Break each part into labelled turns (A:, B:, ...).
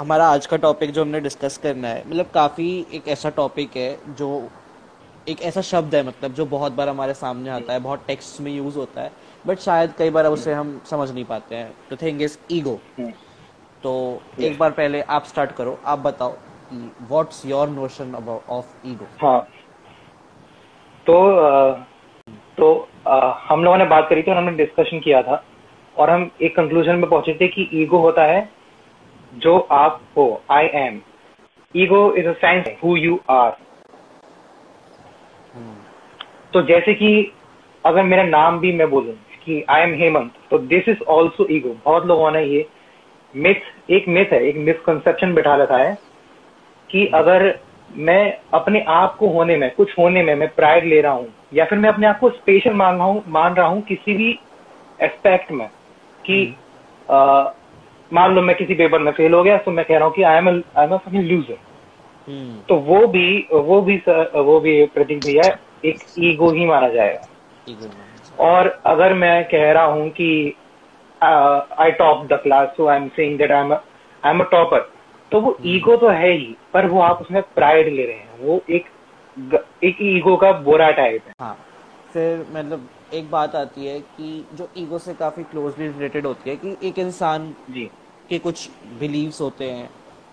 A: हमारा आज का टॉपिक जो हमने डिस्कस करना है मतलब काफ़ी एक ऐसा टॉपिक है जो एक ऐसा शब्द है मतलब जो बहुत बार हमारे सामने आता है, बहुत टेक्स्ट में यूज़ होता है बट शायद कई बार उसे हम समझ नहीं पाते हैं। तो थिंग इज़ ईगो तो एक बार पहले आप स्टार्ट करो, आप बताओ what's your notion of ego
B: हाँ। तो तो हम लोगों ने बात करी थी और हमने डिस्कशन किया था और हम एक कंक्लूजन में पहुँचे थे कि ईगो होता है जो आप हो I am ego is a sense who you are तो जैसे कि अगर मेरा नाम भी मैं बोलूँ कि आई एम हेमंत तो दिस इज़ ऑल्सो ईगो बहुत लोगों ने ये मिथ एक मिथ है एक मिसकंसेप्शन बिठा रखा है कि अगर मैं अपने आप को होने में कुछ होने में मैं प्राइड ले रहा हूँ या फिर मैं अपने आप को स्पेशल मान रहा हूँ मान रहा हूँ किसी भी एस्पेक्ट में कि हम्म। मान लो मैं किसी पेपर में फेल हो गया तो मैं कह रहा हूँ कि I am I am fucking loser तो वो भी वो भी सर, वो भी प्रतीक भैया एक ईगो ही माना जाएगा। और अगर मैं कह रहा हूँ कि I top the class so I am saying that I am I am a topper तो वो ईगो हम्म। तो है ही पर वो आप उसमें प्राइड ले रहे हैं। वो एक एक ईगो का बोरा टाइप है।
A: हाँ। फिर मतलब एक बात आती है कि जो ईगो से काफ़ी क्लोजली रिलेटेड होती है कि एक इंसान जी। के कुछ बिलीव्स होते हैं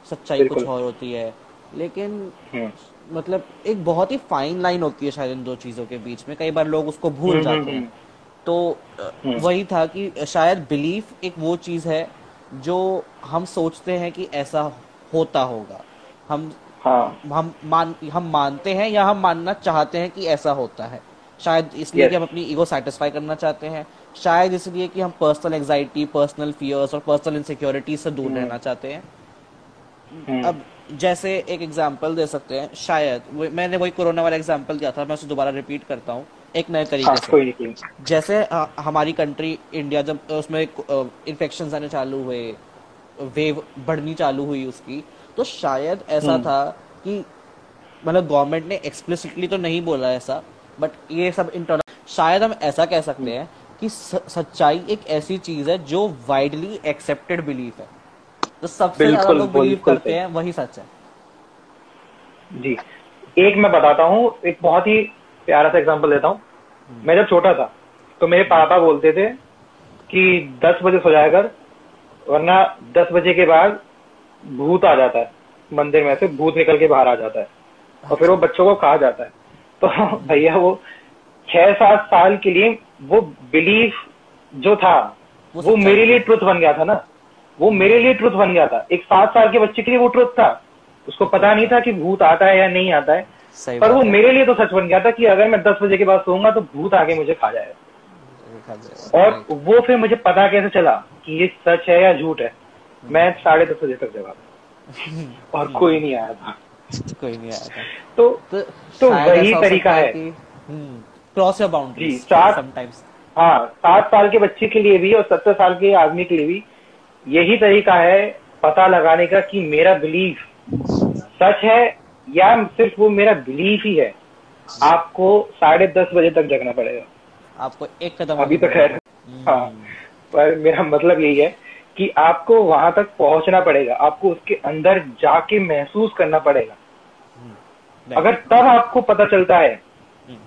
A: सच्चाई कुछ और होती है। लेकिन हम्म। मतलब एक बहुत ही फाइन लाइन होती है शायद इन दो चीज़ों के बीच में। कई बार लोग उसको भूल हम्म, जाते हैं। हम्म, तो वही था कि शायद बिलीफ एक वो चीज़ है जो हम सोचते हैं कि ऐसा होता होगा। हम हाँ. हम मान हम मानते हैं या हम मानना चाहते हैं कि ऐसा होता है। शायद इसलिए yes. कि हम अपनी ईगो सेटिस्फाई करना चाहते हैं शायद इसलिए कि हम पर्सनल एंजाइटी पर्सनल फियर्स और पर्सनल इनसिक्योरिटी से दूर hmm. रहना चाहते हैं hmm. अब जैसे एक एग्जांपल दे सकते हैं शायद मैंने वही कोरोना वाला एग्जांपल दिया था मैं उसे दोबारा रिपीट करता हूँ एक नए तरीके हाँ, से जैसे आ, हमारी कंट्री इंडिया जब उसमें इन्फेक्शन आने चालू हुए वेव बढ़नी चालू हुई उसकी तो शायद ऐसा hmm. था कि मतलब गवर्नमेंट ने एक्सप्लिसिटली तो नहीं बोला ऐसा बट ये सब इंटरनल शायद हम ऐसा कह सकते हैं कि सच्चाई एक ऐसी चीज़ है जो वाइडली एक्सेप्टेड बिलीफ है। तो सबसे ज़्यादा लोग बिलीव करते हैं वही सच है।
B: जी। एक मैं बताता हूँ एक बहुत ही प्यारा सा एग्जांपल देता हूँ। मैं जब छोटा था तो मेरे पापा बोलते थे कि दस बजे सो जाया कर वरना दस बजे के बाद भूत आ जाता है। मंदिर में से भूत निकल के बाहर आ जाता है। और फिर वो बच्चों को कहा जाता है। तो भैया वो छह सात साल के लिए वो बिलीफ जो था वो, वो मेरे लिए ट्रुथ बन गया था ना। वो मेरे लिए ट्रुथ बन गया था। एक सात साल के बच्चे के लिए वो ट्रुथ था। उसको पता नहीं था कि भूत आता है या नहीं आता है। पर वो मेरे लिए तो सच बन गया था कि अगर मैं दस बजे के बाद सोऊँगा तो भूत आगे मुझे खा जाएगा। और वो फिर मुझे पता कैसे चला कि ये सच है या झूठ है। मैं साढ़े दस बजे तक जगा और कोई नहीं आया था।
A: कोई नहीं आया था।
B: तो तो, तो वही तरीका है
A: क्रॉस योर बाउंड्री
B: समटाइम्स हाँ सात साल के बच्चे के लिए भी और सत्तर साल के आदमी के लिए भी यही तरीका है पता लगाने का कि मेरा बिलीफ सच है या सिर्फ़ वो मेरा बिलीफ ही है। आपको साढ़े दस बजे तक जगना पड़ेगा।
A: आपको एक कदम
B: अभी तो खैर हाँ पर मेरा मतलब यही है कि आपको वहाँ तक पहुँचना पड़ेगा आपको उसके अंदर जाके महसूस करना पड़ेगा हम्म। अगर तब आपको पता चलता है हम्म।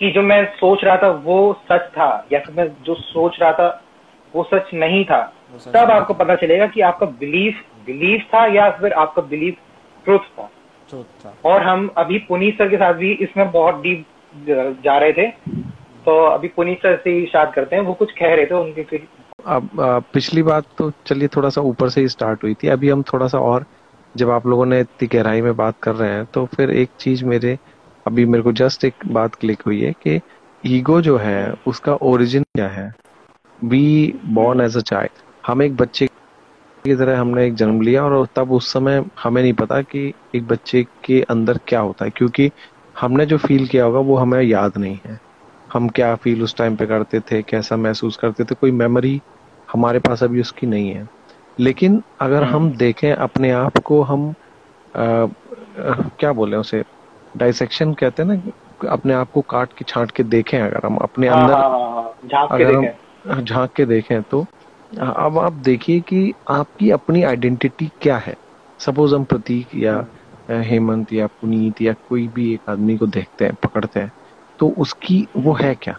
B: कि जो मैं सोच रहा था वो सच था या फिर मैं जो सोच रहा था वो सच नहीं था तब आपको पता चलेगा कि आपका बिलीफ बिलीफ था या फिर आपका बिलीफ ट्रुथ था था और हम अभी पुनीत सर के साथ भी इसमें बहुत डीप जा रहे थे तो अभी पुनीत सर से ही स्टार्ट करते हैं वो कुछ कह रहे थे उनके फिर
C: अब पिछली बात तो चलिए थोड़ा सा ऊपर से ही स्टार्ट हुई थी। अभी हम थोड़ा सा और, जब आप लोगों ने इतनी गहराई में बात कर रहे हैं तो फिर एक चीज़ मेरे, अभी मेरे को जस्ट एक बात क्लिक हुई है कि ईगो जो है, उसका ओरिजिन क्या है? We born as a child हम एक बच्चे की तरह हमने एक जन्म लिया और तब उस समय हमें नहीं पता कि एक बच्चे के अंदर क्या होता है, क्योंकि हमने जो फील किया होगा वो हमें याद नहीं है। हम क्या फील उस टाइम पे करते थे, कैसा महसूस करते थे, कोई मेमोरी हमारे पास अभी उसकी नहीं है। लेकिन अगर हम हम्म। देखें अपने आप को हम आ, आ, क्या बोले उसे डाइसेक्शन कहते हैं ना अपने आप को काट के छांट के देखें अगर हम अपने हाँ, अंदर हाँ, हाँ, अगर हम झाँक के देखें तो अब आप देखिए कि आपकी अपनी आइडेंटिटी क्या है। सपोज़ हम प्रतीक या हेमंत या पुनीत या कोई भी एक आदमी को देखते हैं पकड़ते हैं तो उसकी वो है क्या?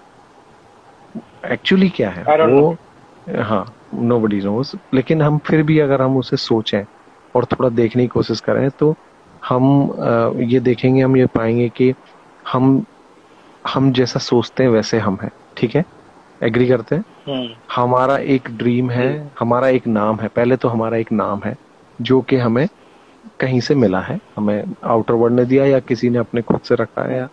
C: एक्चुअली क्या है? वो हाँ नो बडी नोज़ लेकिन हम फिर भी अगर हम उसे सोचें और थोड़ा देखने की कोशिश करें तो हम ये देखेंगे हम ये पाएँगे कि हम हम जैसा सोचते हैं वैसे हम हैं। ठीक है? एग्री करते हैं? हम्म। हमारा एक ड्रीम है हमारा एक नाम है। पहले तो हमारा एक नाम है जो कि हमें कहीं से मिला है। हमें आउटर वर्ल्ड ने दिया या किसी ने अपने खुद से रखा है या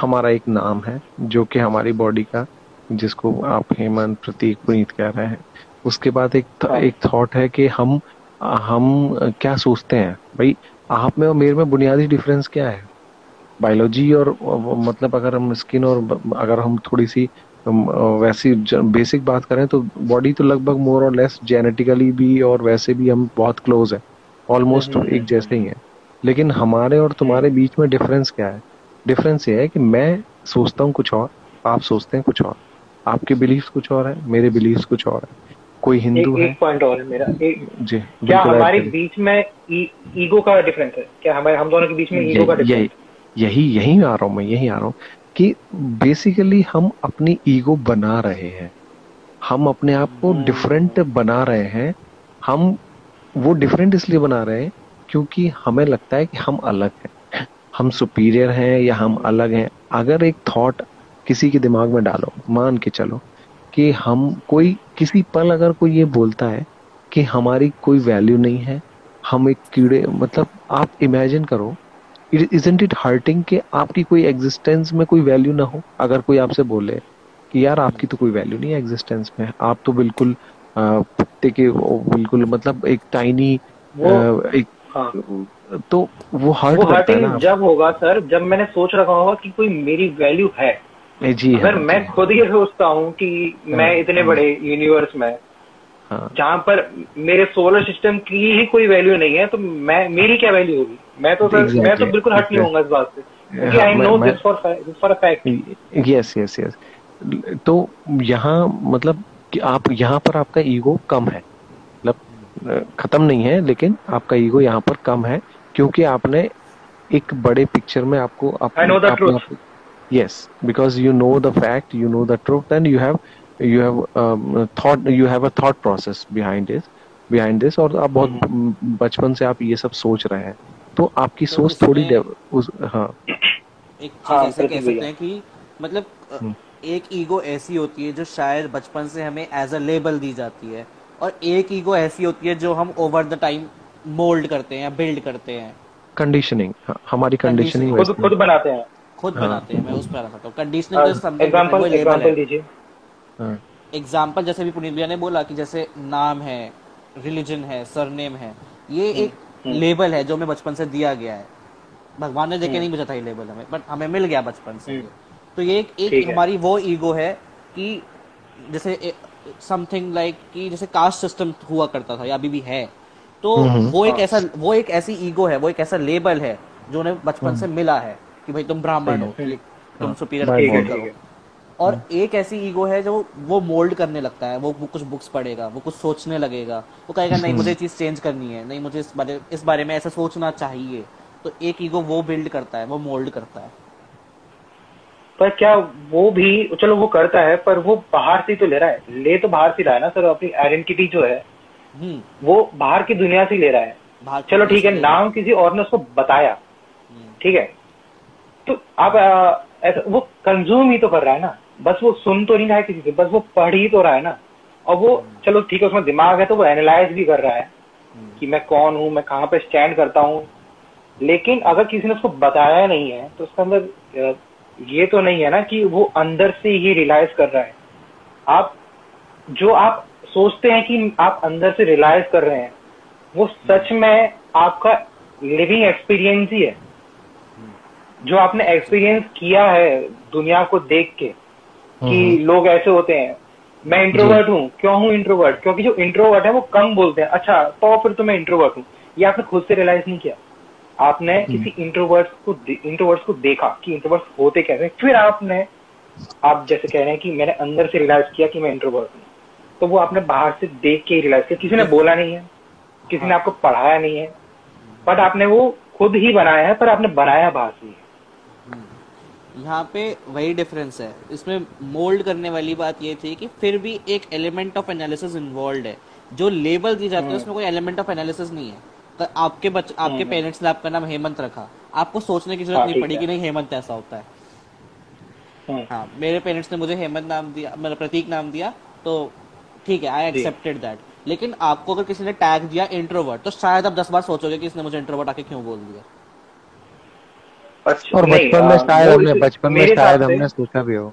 C: हमारा एक नाम है जो कि हमारी बॉडी का जिसको आप हेमंत प्रतीक पुनीत कह रहे हैं। उसके बाद एक थ, एक थॉट है कि हम हम क्या सोचते हैं? भाई आप में और मेरे में बुनियादी डिफरेंस क्या है? बायोलॉजी और मतलब अगर हम स्किन और अगर हम थोड़ी सी वैसी बेसिक बात करें तो बॉडी तो लगभग मोर और लेस जेनेटिकली भी और वैसे भी हम बहुत क्लोज है। ऑलमोस्ट हम्म, एक हम्म, जैसे ही है। लेकिन हमारे और तुम्हारे बीच में डिफरेंस क्या है? डिफरेंस ये है कि मैं सोचता हूँ कुछ और आप सोचते हैं कुछ और। आपके बिलीफ कुछ और है मेरे बिलीफ कुछ और है। कोई हिंदू
B: है? एक पॉइंट और है मेरा। एक, जी क्या हमारे बीच में ईगो का डिफरेंस है? क्या हमारे हम दोनों के बीच में ईगो का डिफरेंस
C: यही यही आ रहा हूँ मैं यही आ रहा हूँ कि बेसिकली हम अपनी ईगो बना रहे हैं। हम अपने आप को डिफरेंट हम्म। बना रहे हैं। हम वो डिफरेंट इसलिए बना रहे हैं क्योंकि हमें लगता है कि हम अलग हैं। हम सुपीरियर हैं या हम अलग हैं। अगर एक थॉट किसी के दिमाग में डालो मान के चलो कि हम कोई किसी पल अगर कोई ये बोलता है कि हमारी कोई वैल्यू नहीं है हम एक कीड़े मतलब आप इमेजिन करो इजेंट इट हर्टिंग कि आपकी कोई एग्जिस्टेंस में कोई वैल्यू ना हो अगर कोई आपसे बोले कि यार आपकी तो कोई वैल्यू नहीं है एग्जिस्टेंस में आप तो बिल्कुल कुत्ते के बिल्कुल मतलब एक टाइनी एक हाँ। तो वो हर्ट वो
B: हर्टिंग जब होगा सर जब मैंने सोच रखा होगा कि कोई मेरी वैल्यू है जी अगर हाँ, मैं खुद ये सोचता हूँ कि हाँ, मैं इतने हाँ, बड़े यूनिवर्स में हाँ, जहाँ पर मेरे सोलर सिस्टम की ही कोई वैल्यू नहीं है तो मैं मेरी क्या वैल्यू होगी? मैं तो सर मैं तो बिल्कुल हट नहीं होऊँगा इस बात से। I know this for for fact
C: yes yes yes तो यहाँ मतलब कि आप यहाँ पर आपका ईगो कम है। मतलब खत्म नहीं है लेकिन आपका ईगो यहाँ पर कम है क्योंकि आपने एक बड़े पिक्चर में आपको
B: आप,
C: yes because you know the fact you know the truth and you have you have um, thought you have a thought process behind this behind this और आप बहुत हम्म। बचपन से आप ये सब सोच रहे हैं। तो आपकी तो सोच थोड़ी उस हाँ।
A: एक चीज़ हाँ, ऐसे कह सकते हैं कि मतलब हम्म। एक ईगो ऐसी होती है जो शायद बचपन से हमें एज अ लेबल दी जाती है और एक ईगो ऐसी होती है जो हम ओवर द टाइम मोल्ड करते हैं या बिल्ड करते हैं।
C: कंडीशनिंग हाँ, हमारी कंडीशनिंग
B: खुद खुद बनाते हैं।
A: खुद हाँ. बनाते हैं मैं उस पर आना चाहता हूँ कंडीशनल समथिंग एग्जांपल एग्जांपल दीजिए। एग्जांपल जैसे भी पुनीत भैया ने बोला कि जैसे नाम है रिलीजन है सरनेम है ये हम्म, एक लेबल हम्म। है जो हमें बचपन से दिया गया है। भगवान ने देखे हम्म। नहीं भेजा था ये लेबल हमें बट हमें मिल गया बचपन से। तो ये एक, एक हमारी वो ईगो है कि जैसे समथिंग लाइक कि जैसे कास्ट सिस्टम हुआ करता था या अभी भी है। तो वो एक ऐसा वो एक ऐसी ईगो है वो एक ऐसा लेबल है जो उन्हें बचपन से मिला है। कि भाई तुम ब्राह्मण हो तुम सुपीरियर हाँ। करो और। एक ऐसी ईगो है जो वो मोल्ड करने लगता है वो कुछ बुक्स पढ़ेगा वो कुछ सोचने लगेगा। वो कहेगा नहीं मुझे चीज़ चेंज करनी है नहीं मुझे इस बारे इस बारे में ऐसा सोचना चाहिए। तो एक ईगो वो बिल्ड करता है वो मोल्ड करता है।
B: पर क्या वो भी चलो वो करता है पर वो बाहर से तो ले रहा है। ले तो बाहर से रहा है ना सर अपनी आइडेंटिटी जो है हम्म। वो बाहर की दुनिया से ले रहा है। चलो ठीक है। नाम किसी और ने उसको बताया। हम्म। ठीक है? तो आप ऐसा वो कंज्यूम ही तो कर रहा है ना। बस वो सुन तो नहीं रहा है किसी से बस वो पढ़ ही तो रहा है ना। और वो चलो ठीक है उसमें दिमाग है तो वो एनालाइज भी कर रहा है कि मैं कौन हूँ मैं कहाँ पे स्टैंड करता हूँ। लेकिन अगर किसी ने उसको बताया नहीं है तो उसके अंदर ये तो नहीं है ना कि वो अंदर से ही रियलाइज़ कर रहा है। आप जो आप सोचते हैं कि आप अंदर से रियलाइज़ कर रहे हैं वो सच में आपका लिविंग एक्सपीरियंस ही है। जो आपने एक्सपीरियंस किया है दुनिया को देख के कि हम्म। लोग ऐसे होते हैं। मैं इंट्रोवर्ट हूँ क्यों हूँ इंट्रोवर्ट क्योंकि जो इंट्रोवर्ट है वो कम बोलते हैं। अच्छा तो फिर तो मैं इंट्रोवर्ट हूँ। ये आपने खुद से रियलाइज़ नहीं किया? आपने हम्म। किसी इंट्रोवर्ट को इंट्रोवर्ट को देखा कि इंट्रोवर्ट होते कैसे फिर आपने आप जैसे कह रहे हैं कि मैंने अंदर से रियलाइज़ किया कि मैं इंट्रोवर्ट हूँ। तो वो आपने बाहर से देख के ही रियलाइज़ किया। किसी ने बोला नहीं है। किसी ने आपको पढ़ाया नहीं है। बट आपने वो खुद ही बनाया है पर आपने बनाया बाहर से।
A: यहाँ पे वही डिफरेंस है। इसमें मोल्ड करने वाली बात ये थी कि फिर भी एक एलिमेंट ऑफ़ एनालिसिस इन्वॉल्व है। जो लेबल दी जाती है उसमें कोई एलिमेंट ऑफ़ एनालिसिस नहीं है। तो आपके बच आपके पेरेंट्स ने आपका नाम हेमंत रखा। आपको सोचने की ज़रूरत नहीं पड़ी कि नहीं हेमंत ऐसा होता है। हाँ। मेरे पेरेंट्स ने मुझे हेमंत नाम दिया मेरा प्रतीक नाम दिया तो ठीक है आई एक्सेप्टेड दैट लेकिन आपको अगर किसी ने टैग दिया इंट्रोवर्ट तो शायद आप दस बार सोचोगे कि इसने मुझे इंट्रोवर्ट आके क्यों बोल दिया?
C: अच्छा, और बचपन में शायद हमने बचपन में शायद हमने सोचा भी हो।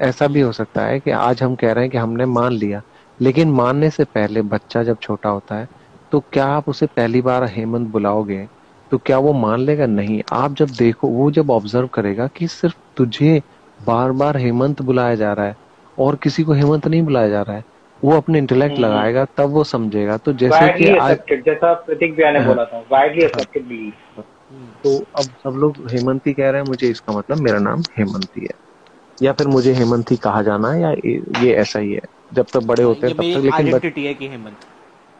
C: ऐसा भी हो सकता है कि आज हम कह रहे हैं कि हमने मान लिया। लेकिन मानने से पहले बच्चा जब छोटा होता है तो क्या आप उसे पहली बार हेमंत बुलाओगे? तो क्या वो मान लेगा? नहीं। आप जब देखो वो जब ऑब्ज़र्व करेगा कि सिर्फ़ तुझे बार बार हेमंत बुलाया जा रहा है और किसी को हेमंत नहीं बुलाया जा रहा है वो अपने इंटेलेक्ट हम्म। लगाएगा तब वो समझेगा। तो जैसे कि
B: आज जैसा प्रतीक ने। बोला था वाइडली एक्सेप्टेड बिलीफ
C: तो अब सब लोग हेमंती कह रहे हैं मुझे इसका मतलब मेरा नाम हेमंती है। या फिर मुझे हेमंती कहा जाना है या ये ऐसा ही है। जब तक बड़े होते हैं तब तक
A: लेकिन. है कि हेमंत।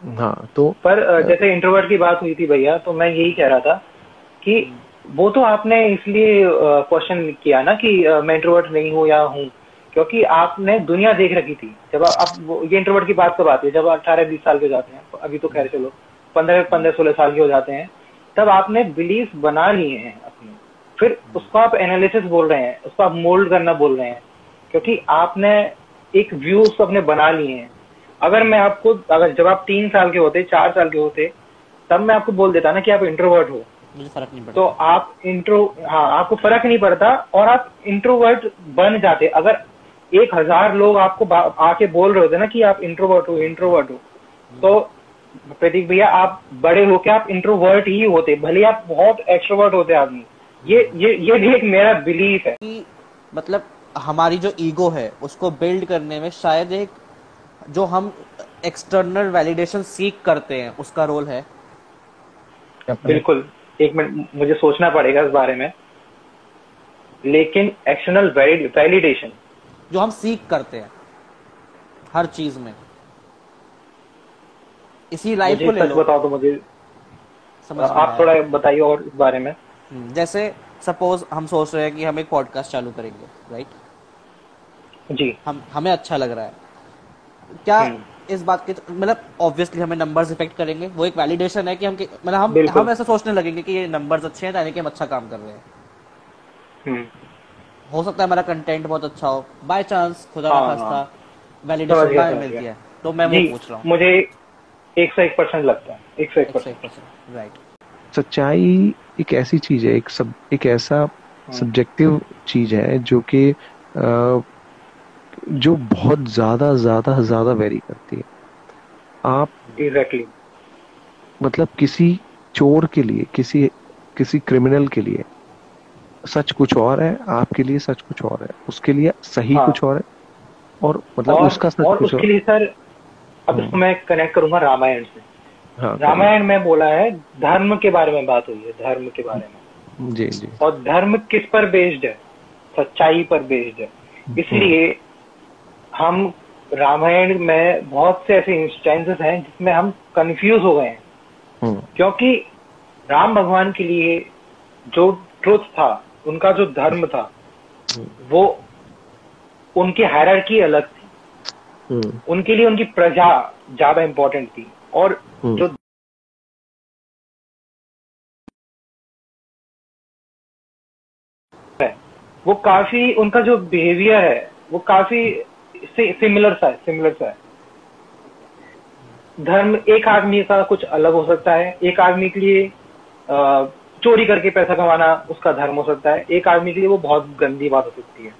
C: हाँ तो
B: पर जैसे इंट्रोवर्ट की बात हुई थी भैया तो मैं यही कह रहा था कि वो तो आपने इसलिए क्वेश्चन किया ना कि मैं इंट्रोवर्ट नहीं हूँ या हूँ। क्योंकि आपने दुनिया देख रखी थी। जब आप ये इंट्रोवर्ट की बात कब आती है? जब अठारह बीस साल के जाते हैं अभी तो खैर चलो पंद्रह पंद्रह सोलह साल के हो जाते हैं। तब आपने बिलीफ बना लिए हैं अपने। फिर उसको आप एनालिसिस बोल रहे हैं उसको आप मोल्ड करना बोल रहे हैं क्योंकि आपने एक व्यू उसको अपने बना लिए हैं। अगर मैं आपको अगर जब आप तीन साल के होते चार साल के होते तब मैं आपको बोल देता ना कि आप इंट्रोवर्ट हो।
A: मुझे फ़र्क नहीं पड़ता।
B: तो आप इंट्रो हाँ आपको फ़र्क नहीं पड़ता और आप इंट्रोवर्ट बन जाते। अगर एक हज़ार लोग आपको आके बोल रहे होते ना कि आप इंट्रोवर्ट हो इंट्रोवर्ट हो तो प्रतीक भैया आप बड़े होके आप इंट्रोवर्ट ही होते भले आप बहुत एक्सट्रोवर्ट होते आदमी। ये ये ये भी एक मेरा बिलीफ है।
A: कि मतलब हमारी जो ईगो है उसको बिल्ड करने में शायद एक जो हम एक्सटर्नल वैलिडेशन सीख करते हैं उसका रोल है।
B: बिल्कुल। एक मिनट मुझे सोचना पड़ेगा इस बारे में। लेकिन एक्सटर्नल वैलिडेशन
A: जो हम सीख करते हैं हर चीज़ में। इसी लाइफ को ले लो।
B: बताओ तो मुझे समझ आप थोड़ा बताइए और इस बारे में।
A: हम्म, जैसे सपोज़ हम सोच रहे हैं कि हम एक पॉडकास्ट चालू करेंगे राइट
B: जी।
A: हम हमें अच्छा लग रहा है। क्या हम्म। इस बात के मतलब ऑब्वियसली हमें नंबर्स इफ़ेक्ट करेंगे। वो एक वैलिडेशन है कि हम मतलब हम हम ऐसा सोचने लगेंगे कि ये नंबर्स अच्छे हैं यानी कि हम अच्छा काम कर रहे हैं।
B: हम्म।
A: हो सकता है हमारा कंटेंट बहुत अच्छा हो। बाय चांस खुदा का खास्ता वैलिडेशन मिलती है। तो मैं वो पूछ रहा हूँ।
B: मुझे एक सौ एक परसेंट लगता है एक सौ एक परसेंट
A: राइट
C: सच्चाई एक ऐसी चीज़ है एक सब एक ऐसा सब्जेक्टिव हाँ। चीज़ है जो कि जो बहुत ज़्यादा ज़्यादा ज़्यादा वेरी करती है आप
B: एग्जैक्टली exactly.
C: मतलब किसी चोर के लिए किसी किसी क्रिमिनल के लिए सच कुछ और है आपके लिए सच कुछ और है उसके लिए सही हाँ. कुछ और है और मतलब और, उसका सच
B: और कुछ उसके और... लिए सर अब इसको मैं कनेक्ट करूँगा रामायण से। हाँ, रामायण में बोला है धर्म के बारे में बात हुई है धर्म के बारे
C: में। जी जी।
B: और धर्म किस पर बेस्ड है? सच्चाई पर बेस्ड है। इसलिए हम रामायण में बहुत से ऐसे इंस्टेंसेस हैं जिसमें हम कंफ्यूज हो गए हैं। हम्म। क्योंकि राम भगवान के लिए जो ट्रुथ था उनका जो धर्म था हम्म। वो उनकी हायरार्की अलग हम्म। उनके लिए उनकी प्रजा ज़्यादा इंपॉर्टेंट थी। और हम्म। जो है वो काफ़ी उनका जो बिहेवियर है वो काफ़ी सिमिलर सा है सिमिलर सा है। धर्म एक आदमी का कुछ अलग हो सकता है। एक आदमी के लिए चोरी करके पैसा कमाना उसका धर्म हो सकता है। एक आदमी के लिए वो बहुत गंदी बात हो सकती है।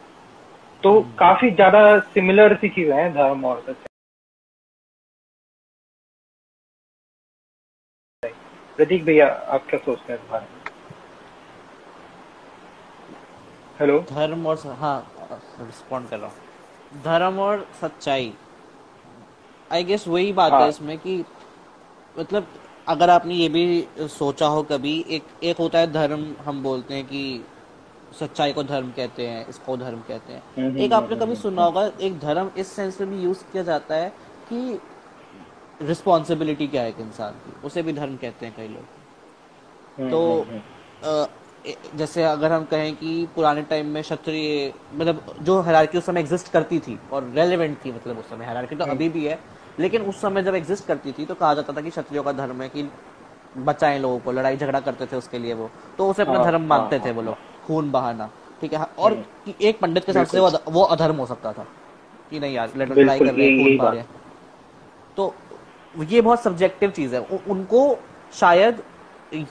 B: तो। काफ़ी ज़्यादा सिमिलर सी चीज़ें हैं धर्म और प्रतीक भैया आप क्या सोचते हैं इस बारे में हेलो
A: धर्म और हाँ रिस्पॉन्ड कर रहा हूँ धर्म और सच्चाई आई गेस वही बात हाँ. है इसमें कि मतलब अगर आपने ये भी सोचा हो कभी एक एक होता है धर्म हम बोलते हैं कि सच्चाई को धर्म कहते हैं इसको धर्म कहते हैं। हम्म, हम्म, एक आपने हम्म, कभी सुना होगा एक धर्म इस सेंस में भी यूज़ किया जाता है कि रिस्पॉन्सिबिलिटी क्या है एक इंसान की? उसे भी धर्म कहते हैं कई लोग। तो जैसे अगर हम कहें कि पुराने टाइम में क्षत्रिय मतलब जो हरारकी उस समय एग्जिस्ट करती थी और रेलिवेंट थी मतलब उस समय हरारकी तो अभी भी है लेकिन उस समय जब एग्जिस्ट करती थी तो कहा जाता था कि क्षत्रियो का धर्म है कि बचाएँ लोगों को लड़ाई झगड़ा करते थे उसके लिए वो। तो उसे अपना
B: हाँ,
A: धर्म मानते
B: हाँ,
A: थे वो लोग। खून बहाना ठीक है? और एक पंडित के साथ से वो अधर्म हो सकता था कि नहीं यार लड़- लड़ाई कर रहे हैं खून बहा रहे हैं। तो ये बहुत सब्जेक्टिव चीज़ है। उ- उनको शायद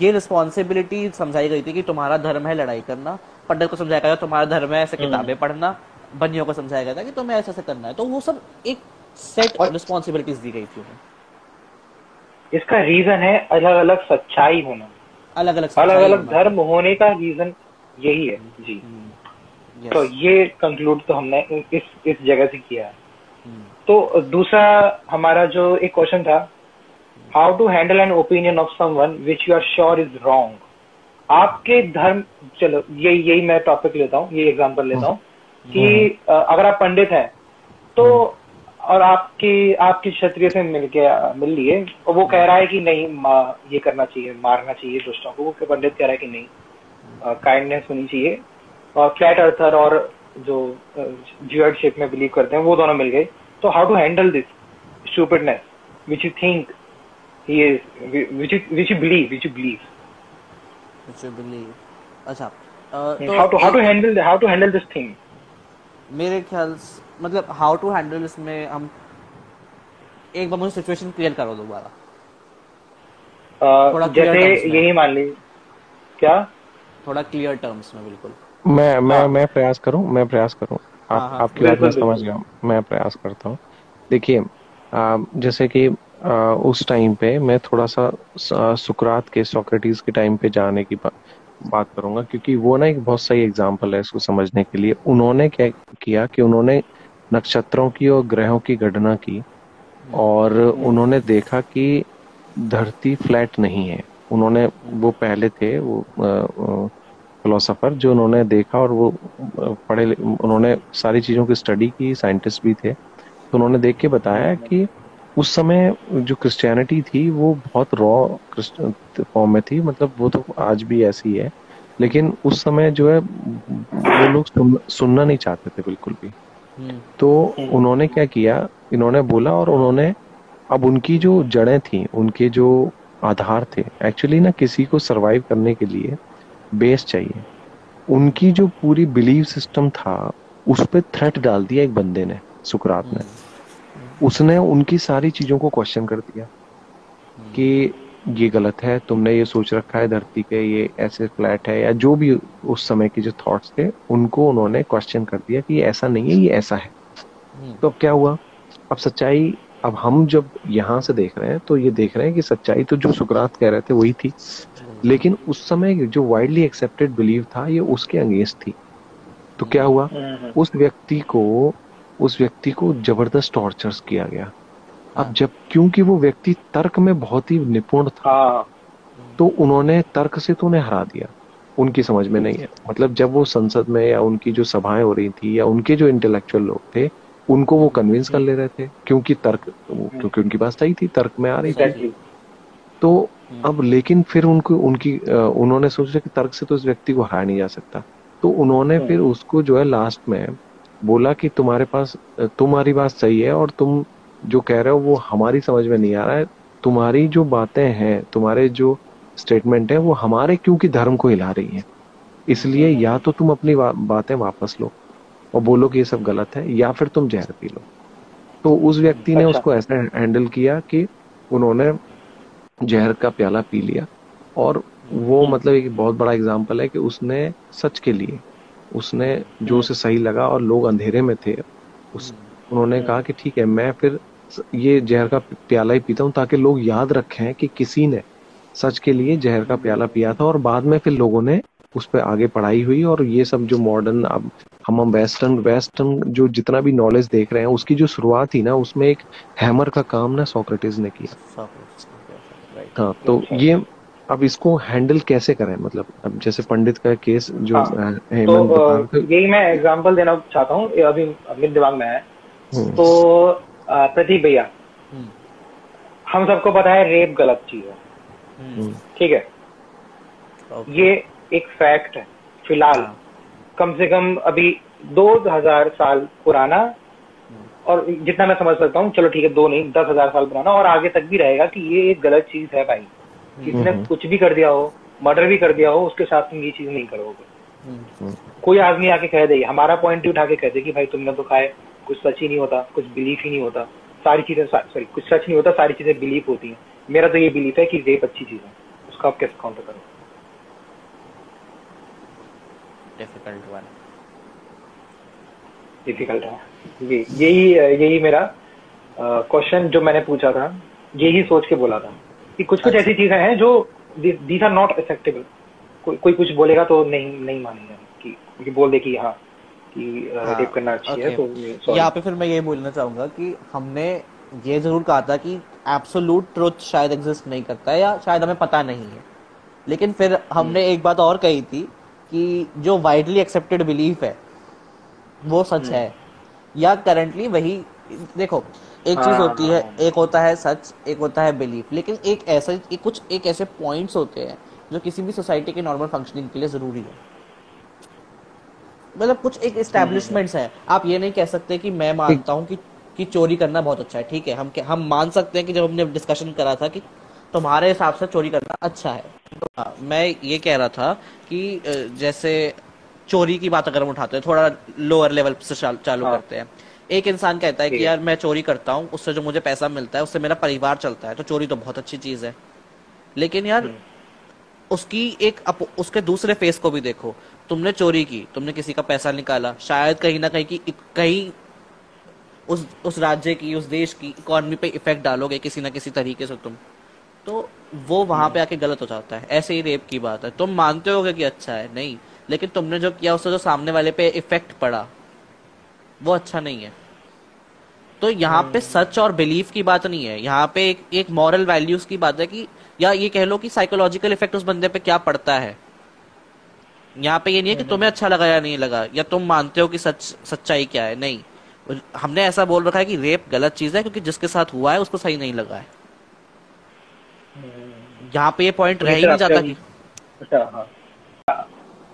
A: ये रिस्पॉन्सिबिलिटी समझाई गई थी कि तुम्हारा धर्म है लड़ाई करना पंडित को समझाया गया था तुम्हारा धर्म है ऐसे किताबें पढ़ना बनियों को समझाया गया था कि तुम्हें ऐसे ऐसे करना है। तो वो सब एक सेट
B: और-
A: रिस्पॉन्सिबिलिटीज दी गई थी उन्हें।
B: इसका रीजन है अलग अलग सच्चाई होना।
A: अलग अलग
B: अलग अलग धर्म होने का रीजन यही है जी। तो ये कंक्लूड तो हमने इस इस जगह से किया है। तो दूसरा हमारा जो एक क्वेश्चन था how to handle an opinion of someone which you are sure is wrong आपके धर्म चलो यही यही मैं टॉपिक लेता हूँ ये एग्जांपल लेता हूँ कि अगर आप पंडित हैं तो और आपकी आपकी क्षत्रिय से मिल के मिल लिए और वो कह रहा है कि नहीं ये करना चाहिए मारना चाहिए दुष्टों को वो पंडित कह रहा है कि नहीं। काइंडनेस होनी चाहिए। और फ्लैट अर्थर और जो जियोड शेप में बिलीव करते हैं वो दोनों मिल गए। तो how to handle this stupidness which you think he is which which you believe which you believe
A: Which you believe. अच्छा
B: how to how to handle how to handle this thing
A: मेरे ख्याल मतलब हाउ टू हैंडल इसमें हम एक बार मुझे situation clear करो दोबारा।
B: जैसे यही मान ली। क्या?
A: थोड़ा क्लियर टर्म्स में बिल्कुल।
C: मैं मैं
B: हाँ।
C: मैं प्रयास करूँ मैं प्रयास करूँ। आप
A: हाँ, हाँ,
C: आपकी बात मैं समझ गया मैं प्रयास करता हूँ। देखिए जैसे कि आ, उस टाइम पे मैं थोड़ा सा स- सुकरात के सोक्रेटिस के टाइम पे जाने की बा, बात करूँगा क्योंकि वो ना एक बहुत सही एग्ज़ाम्पल है इसको समझने के लिए। उन्होंने क्या किया कि उन्होंने नक्षत्रों की और ग्रहों की गणना की और उन्होंने देखा कि धरती फ्लैट नहीं है। उन्होंने वो पहले थे वो फिलोसोफर जो उन्होंने देखा और वो पढ़े उन्होंने सारी चीज़ों की स्टडी की साइंटिस्ट भी थे। तो उन्होंने देख के बताया कि उस समय जो क्रिश्चियनिटी थी वो बहुत रॉ फॉर्म में थी मतलब वो तो आज भी ऐसी है। लेकिन उस समय जो है वो लोग सुन, सुनना नहीं चाहते थे बिल्कुल भी।
A: हम्म,
C: तो उन्होंने क्या किया इन्होंने बोला और उन्होंने अब उनकी जो जड़ें थी उनके जो आधार थे। एक्चुअली ना किसी को सरवाइव करने के लिए बेस चाहिए। उनकी जो पूरी बिलीव सिस्टम था उस पर थ्रेट डाल दिया एक बंदे ने सुकरात ने। उसने उनकी सारी चीज़ों को क्वेश्चन कर दिया कि ये गलत है तुमने ये सोच रखा है धरती के ये ऐसे फ्लैट है या जो भी उस समय के जो थॉट्स थे उनको उन्होंने क्वेश्चन कर दिया कि ये ऐसा नहीं है ये ऐसा है।
A: हम्म,
C: तो अब क्या हुआ? अब सच्चाई अब हम जब यहाँ से देख रहे हैं तो ये देख रहे हैं कि सच्चाई तो जो सुकरात कह रहे थे वही थी। लेकिन उस समय जो वाइडली एक्सेप्टेड बिलीव था ये उसके अगेंस्ट थी। तो क्या हुआ? उस व्यक्ति को उस व्यक्ति को ज़बरदस्त टॉर्चर्स किया गया। अब जब क्योंकि वो व्यक्ति तर्क में बहुत ही निपुण था
B: हाँ।
C: तो उन्होंने तर्क से तो उन्हें हरा दिया। उनकी समझ में नहीं है। मतलब जब वो संसद में या उनकी जो सभाएँ हो रही थी या उनके जो इंटेलेक्चुअल लोग थे उनको वो कन्विंस कर ले रहे थे क्योंकि तर्क क्योंकि उनकी बात सही थी तर्क में आ रही थी। तो अब लेकिन फिर उनको उनकी उन्होंने सोचा कि तर्क से तो इस व्यक्ति को हराया नहीं जा सकता। तो उन्होंने फिर उसको जो है लास्ट में बोला कि तुम्हारे पास तुम्हारी बात सही है और तुम जो कह रहे हो वो हमारी समझ में नहीं आ रहा है। तुम्हारी जो बातें हैं तुम्हारे जो स्टेटमेंट है वो हमारे क्योंकि धर्म को हिला रही है। इसलिए या तो तुम अपनी बा, बातें वापस लो और बोलो कि ये सब गलत है या फिर तुम जहर पी लो। तो उस व्यक्ति ने
B: अच्छा।
C: उसको ऐसा हैंडल किया कि उन्होंने जहर का प्याला पी लिया। और वो मतलब एक बहुत बड़ा एग्ज़ाम्पल है कि उसने सच के लिए उसने जो उसे सही लगा और लोग अंधेरे में थे उस उन्होंने कहा कि ठीक है मैं फिर ये जहर का प्याला ही पीता हूँ ताकि लोग याद रखें कि किसी ने सच के लिए जहर का प्याला पिया था और बाद में फिर लोगों ने उस पर आगे पढ़ाई हुई और ये सब जो मॉडर्न अब हम हम वेस्टर्न वेस्टर्न जो जितना भी नॉलेज देख रहे हैं उसकी जो शुरुआत थी ना उसमें एक हैमर का काम ना सोक्रेटिस ने किया। हाँ तो ये अब इसको हैंडल कैसे करें? मतलब अब जैसे पंडित का केस जो
B: हाँ, तो यही मैं एग्जांपल देना चाहता हूँ ये अभी मेरे दिमाग में है।
C: हम्म,
B: तो प्रदीप भैया हम्म। हम सबको पता है रेप गलत चीज़ है। हम्म। ठीक है? ये एक फैक्ट है फ़िलहाल। हाँ। कम से कम अभी दो हज़ार साल पुराना और जितना मैं समझ सकता हूँ चलो ठीक है दो नहीं दस हज़ार साल पुराना और आगे तक भी रहेगा कि ये एक गलत चीज़ है भाई। किसने कुछ भी कर दिया हो मर्डर भी कर दिया हो उसके साथ तुम ये चीज़ नहीं करोगे। कोई आदमी आके कह दे हमारा पॉइंट भी उठा के कह दे कि भाई तुमने तो खाए कुछ सच ही नहीं होता कुछ बिलीफ ही नहीं होता। सारी चीज़ें सॉरी कुछ सच नहीं होता सारी चीज़ें बिलीफ होती हैं। मेरा तो ये बिलीफ है कि रेप अच्छी चीज़ है। उसका आप कैसे काउंटर करो डिफ़िकल्ट वन डिफ़िकल्ट है। जी यही यही मेरा क्वेश्चन जो मैंने पूछा था यही सोच के बोला था कि कुछ कुछ ऐसी चीज़ें हैं जो दीज आर नॉट एक्सेप्टेबल कोई कोई कुछ बोलेगा तो नहीं नहीं मानेंगे कि, कि बोल दे कि हाँ कि रेप हाँ, करना अच्छी है तो
A: यहाँ पे फिर मैं ये बोलना चाहूँगा कि हमने ये ज़रूर कहा था कि एब्सोलूट ट्रुथ शायद एग्जिस्ट नहीं करता है या शायद हमें पता नहीं है। लेकिन फिर हमने हम्म। एक बात और कही थी कि जो वाइडली एक्सेप्टेड बिलीफ है वो सच हम्म। है या करंटली वही देखो एक चीज़ हाँ, होती है हाँ, एक होता है सच एक होता है बिलीफ लेकिन एक ऐसा एक कुछ एक ऐसे पॉइंट्स होते हैं जो किसी भी सोसाइटी के नॉर्मल फंक्शनिंग के लिए ज़रूरी है। मतलब कुछ एक एस्टेब्लिशमेंट्स है। आप ये नहीं कह सकते कि मैं मानता हूँ कि कि चोरी करना बहुत अच्छा है ठीक है। हम हम मान सकते हैं कि जब हमने डिस्कशन करा था कि तुम्हारे हिसाब से चोरी करना अच्छा है। तो मैं ये कह रहा था कि जैसे चोरी की बात अगर हम उठाते हैं थोड़ा लोअर लेवल से चालू हाँ. करते हैं। एक इंसान कहता है कि यार मैं चोरी करता हूँ उससे जो मुझे पैसा मिलता है उससे मेरा परिवार चलता है तो चोरी तो बहुत अच्छी चीज़ है। लेकिन यार हम्म। उसकी एक अप, उसके दूसरे फेस को भी देखो। तुमने चोरी की तुमने किसी का पैसा निकाला शायद कहीं ना कहीं की कहीं उस उस राज्य की उस देश की इकोनॉमी पे इफ़ेक्ट डालोगे किसी ना किसी तरीके से तुम। तो वो वहाँ पे आके गलत हो जाता है। ऐसे ही रेप की बात है। तुम मानते हो कि अच्छा है नहीं। लेकिन तुमने जो किया उससे जो सामने वाले पे इफ़ेक्ट पड़ा वो अच्छा नहीं है। तो यहाँ पे हम्म। सच और बिलीफ की बात नहीं है। यहाँ पे एक एक मॉरल वैल्यूज़ की बात है कि या ये कह लो कि साइकोलॉजिकल इफ़ेक्ट उस बंदे पे क्या पड़ता है। यहाँ पे ये नहीं है कि हम्म। तुम्हें अच्छा लगा या नहीं लगा या तुम मानते हो कि सच सच्चाई क्या है। नहीं। हमने ऐसा बोल रखा है कि रेप गलत चीज़ है क्योंकि जिसके साथ हुआ है उसको सही नहीं लगा है। यहाँ पे ये पॉइंट रह ही नहीं जाता कि
B: अच्छा हाँ।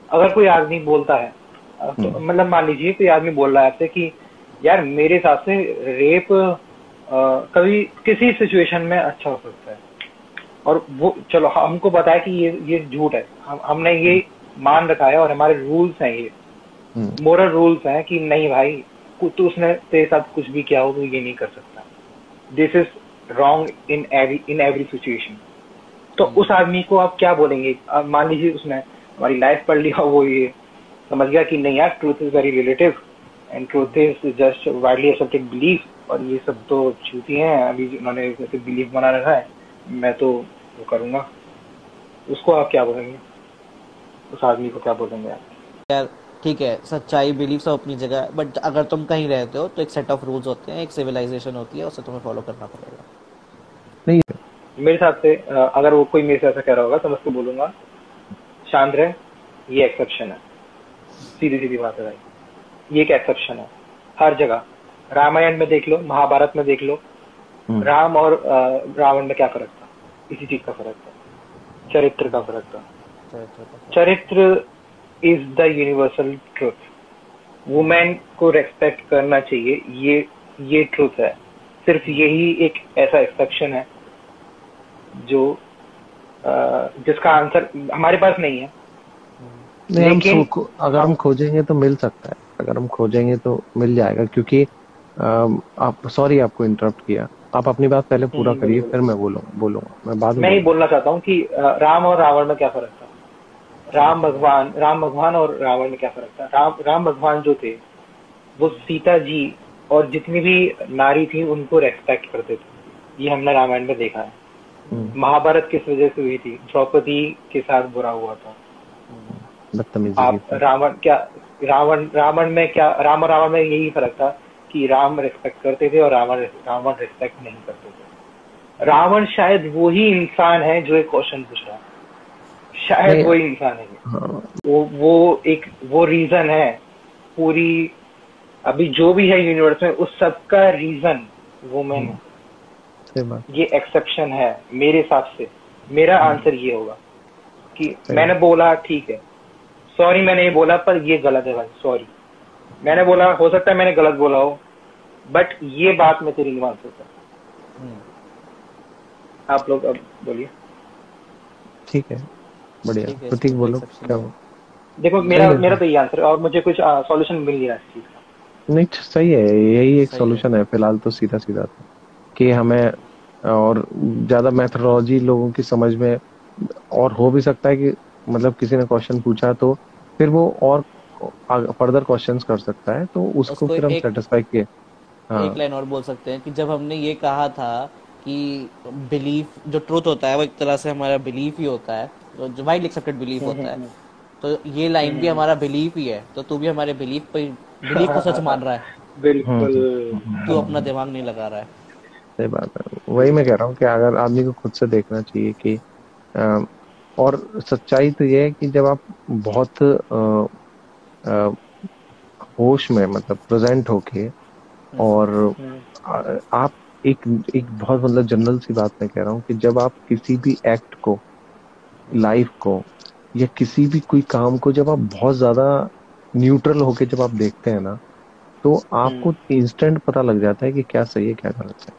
B: अगर कोई आदमी बोलता है तो हम्म। मतलब मान लीजिए कोई आदमी बोल रहा है आपसे कि यार मेरे हिसाब से रेप कभी किसी सिचुएशन में अच्छा हो सकता है। और वो चलो हमको बताया कि ये ये झूठ है। हम हमने ये मान रखा है और हमारे रूल्स हैं ये। मोरल हम्म। रूल्स हैं कि नहीं भाई तो उसने तेरे साथ कुछ भी किया हो तो ये नहीं कर सकता। This is wrong in every in every situation तो हम्म। उस आदमी को आप क्या बोलेंगे? मान लीजिए उसने हमारी लाइफ पढ़ लिया वो ये समझ गया कि नहीं यार truth is very relative and truth is just widely accepted belief और ये सब तो छूती हैं। अभी उन्होंने जैसे बिलीफ बना रखा है मैं तो वो करूँगा। उसको आप क्या बोलेंगे? उस आदमी को क्या बोलेंगे आप?
A: यार ठीक है सच्चाई बिलीफ सब अपनी जगह बट अगर तुम कहीं रहते हो तो एक सेट ऑफ़ रूल्स होते हैं एक सिविलाइजेशन होती है उसे तुम्हें फॉलो करना पड़ेगा।
B: नहीं। मेरे हिसाब से अगर वो कोई मेरे से ऐसा कह रहा होगा तो मैं उसको बोलूँगा शांत रहे ये एक्सेप्शन है। सीधी सीधी बात है भाई। ये एक एक्सेप्शन है। हर जगह। रामायण में देख लो महाभारत में देख लो हम्म। राम और रावण में क्या फ़र्क था? इसी चीज़ का फ़र्क था। चरित्र का फ़र्क था। चरित्र is the universal truth women को रेस्पेक्ट करना चाहिए ये ये ट्रूथ है। सिर्फ़ यही एक ऐसा एक्सेप्शन है जो जिसका आंसर हमारे पास नहीं है।
C: नहीं हम अगर हम खोजेंगे तो मिल सकता है। अगर हम खोजेंगे तो मिल जाएगा क्योंकि आप सॉरी आपको इंटरप्ट किया। आप अपनी बात पहले पूरा हम्म, करिए फिर मैं बोलूँगा बोलूँगा। मैं बाद
B: में ही बोलना चाहता हूँ कि राम और रावण में क्या फ़र्क था? राम भगवान राम भगवान और रावण में क्या फ़र्क था? राम राम भगवान जो थे वो सीता जी और जितनी भी नारी थी उनको रेस्पेक्ट करते थे। ये हमने रामायण में देखा है। हम्म। महाभारत किस वजह से हुई थी? द्रौपदी के साथ बुरा हुआ था। आप रावण क्या रावण रावण में क्या राम और रावण में यही फ़र्क था कि राम रिस्पेक्ट करते थे और रावण रावण रिस्पेक्ट नहीं करते थे। रावण शायद वो ही इंसान है जो एक क्वेश्चन पूछ रहा है। शायद वही इंसान है। हाँ। वो वो एक वो रीजन है पूरी अभी जो भी है यूनिवर्स में उस सब का रीजन वुमेन है। ये एक्सेप्शन है मेरे हिसाब से। मेरा आंसर ये होगा कि मैंने बोला ठीक है। सॉरी मैंने ये बोला पर ये गलत है भाई सॉरी मैंने बोला हो सकता है मैंने गलत बोला हो बट ये बात मैं तेरी नहीं मान सकता हम्म। आप लोग अब बोलिए।
C: ठीक है। बढ़िया। तो ठीक बोलो क्या हो
B: देखो मेरा मेरा तो आंसर और मुझे कुछ सॉल्यूशन मिल नहीं रहा इस चीज़ का।
C: नहीं सही है यही एक सॉल्यूशन है। फ़िलहाल तो सीधा सीधा कि हमें और ज़्यादा मैथोलॉजी लोगों की समझ में और हो भी सकता है कि मतलब किसी ने क्वेश्चन पूछा तो फिर वो और फर्दर क्वेश्चंस कर सकता है तो उसको, उसको फिर हम सेटिस्फाई किए।
A: हाँ. एक लाइन और बोल सकते हैं कि जब हमने ये कहा था कि बिलीफ जो ट्रूथ होता है वो एक तरह से हमारा बिलीफ ही होता है तो जो वाइड एक्सेप्टेड बिलीफ होता है। तो ये लाइन भी हमारा बिलीफ ही है। तो तू भी हमारे बिलीफ पे बिलीफ को सच मान रहा है।
B: बिल्कुल।
A: तू अपना दिमाग नहीं लगा रहा है।
C: सही बात है। वही मैं कह रहा हूँ कि अगर आदमी को खुद से देखना चाहिए कि आ, और सच्चाई तो ये है कि जब आप बहुत आ, आ, होश में मतलब प्रेजेंट होके और आ, आप एक एक बहुत मतलब जनरल सी बात मैं कह रहा हूँ कि जब आप किसी भी एक्ट को लाइफ को या किसी भी कोई काम को जब आप बहुत ज़्यादा न्यूट्रल होके जब आप देखते हैं ना तो आपको इंस्टेंट हम्म। पता लग जाता है कि क्या सही है क्या गलत है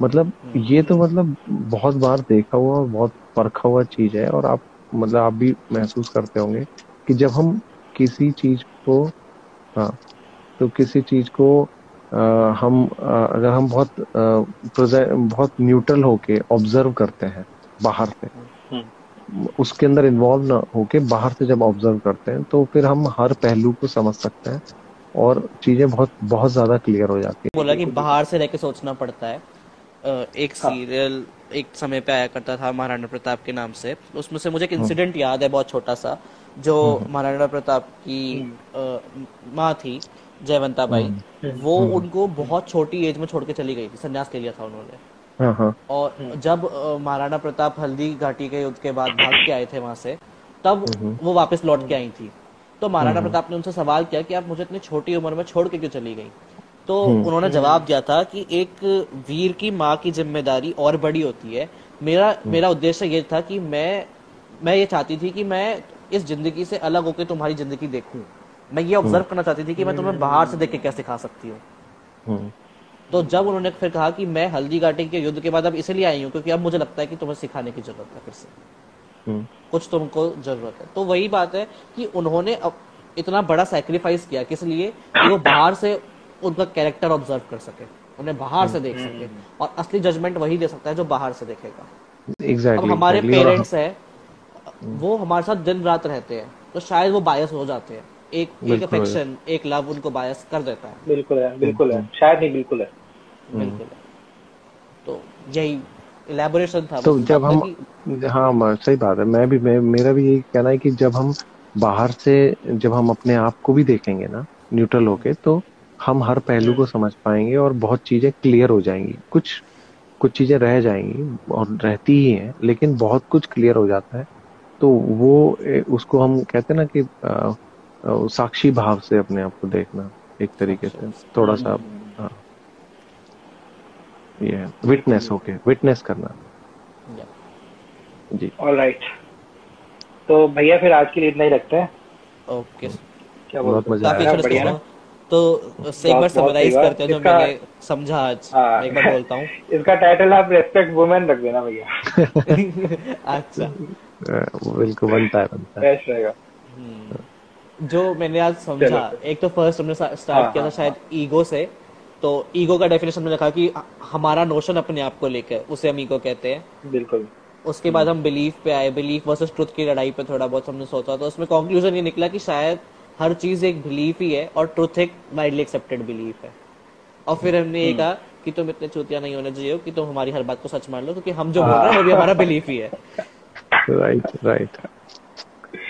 C: मतलब हम्म। ये तो मतलब बहुत बार देखा हुआ बहुत परखा हुआ चीज़ है और आप मतलब आप भी महसूस करते होंगे कि जब हम किसी चीज़ को हाँ तो किसी चीज़ को आ, हम आ, अगर हम बहुत आ, बहुत न्यूट्रल होके ऑब्ज़र्व करते हैं बाहर से। उसके अंदर इन्वॉल्व ना होके बाहर से जब ऑब्ज़र्व करते हैं तो फिर हम हर पहलू को समझ सकते हैं और चीज़ें बहुत बहुत ज़्यादा क्लियर हो जाती है
A: बोला कि बाहर से रहकर सोचना पड़ता है एक सीरियल। एक समय पे आया करता था महाराणा प्रताप के नाम से उसमें से मुझे एक इंसिडेंट हाँ। याद है बहुत छोटा सा जो हाँ। महाराणा प्रताप की हम्म। माँ थी जयवंता बाई वो उनको बहुत छोटी एज में छोड़ के चली गई थी संन्यास ले लिया था उन्होंने और जब महाराणा प्रताप हल्दी घाटी के युद्ध के बाद भाग के आए थे वहाँ से तब वो वापस लौट के आई थी। तो महाराणा प्रताप ने उनसे सवाल किया कि आप मुझे इतनी छोटी उम्र में छोड़ के क्यों चली गई? तो हम्म। उन्होंने जवाब दिया था कि एक वीर की माँ की ज़िम्मेदारी और बड़ी होती है। मेरा हम्म। मेरा उद्देश्य ये था कि मैं मैं ये चाहती थी कि मैं इस ज़िंदगी से अलग होकर तुम्हारी ज़िंदगी देखूँ। मैं ये ऑब्ज़र्व हम्म। करना चाहती थी कि मैं तुम्हें बाहर से देख के कैसे खा सकती हूँ। तो जब उन्होंने फिर कहा कि मैं हल्दी घाटी के युद्ध के बाद अब इसलिए आई हूँ क्योंकि अब मुझे लगता है कि तुम्हें सिखाने की ज़रूरत है फिर से। कुछ तुमको ज़रूरत है। तो वही बात है कि उन्होंने अब इतना बड़ा सेक्रीफाइस किया किस लिए कि वो बाहर से उनका कैरेक्टर ऑब्ज़र्व कर सके उन्हें बाहर से देख सके और असली जजमेंट वही दे सकता है जो बाहर से देखेगा।
C: exactly,
A: अब हमारे पेरेंट्स है वो हमारे साथ दिन रात रहते हैं तो शायद वो बायस हो जाते हैं। एक एक अफेक्शन एक लव उनको बायस कर देता है।
B: बिल्कुल है बिल्कुल है। शायद नहीं बिल्कुल है।
A: बिल्कुल है। तो यही इलेबोरेशन था।
C: तो जब हम हाँ सही बात है। मैं भी मैं मेरा भी यही कहना है कि जब हम बाहर से जब हम अपने आप को भी देखेंगे ना न्यूट्रल होके तो हम हर पहलू को समझ पाएँगे और बहुत चीज़ें क्लियर हो जाएँगी। कुछ कुछ चीज़ें रह जाएँगी और रहती ही हैं लेकिन बहुत कुछ क्लियर हो जाता है। तो वो उसको हम कहते हैं ना कि साक्षी भाव से अपने आप को देखना एक तरीके से। थोड़ा सा हाँ। ये विटनेस होके विटनेस करना।
B: जी। ऑल राइट तो भैया फिर आज के लिए इतना ही रखते हैं।
A: ओके
B: क्या बहुत मज़ा आया। बढ़िया
A: तो एक बार समराइज करते हैं जो मैंने समझा आज। हाँ, एक बार बोलता हूँ।
B: इसका टाइटल आप रेस्पेक्ट वुमेन रख देना भैया।
A: अच्छा।
C: बिल्कुल बनता है बनता है। रहेगा।
A: हम्म। जो मैंने आज समझा एक तो फ़र्स्ट हमने स्टार्ट हाँ, किया था हाँ, शायद ईगो से तो ईगो का डेफिनेशन में लिखा कि हमारा नोशन अपने आप को लेकर उसे हम ईगो कहते हैं।
B: बिल्कुल।
A: उसके बाद हम बिलीफ पे आए बिलीफ वर्सेस ट्रुथ की लड़ाई पे थोड़ा बहुत हमने सोचा तो उसमें कंक्लूजन ये निकला कि शायद हर चीज़ एक बिलीफ ही है और ट्रुथ एक वाइडली एक्सेप्टेड बिलीफ है। और फिर हमने ये हम्म। कहा कि तुम इतने चूतिया नहीं होने चाहिए कि तुम हमारी हर बात को सच मान लो क्योंकि हम जो बोल रहे हैं वो भी हमारा बिलीफ ही है।
C: Right right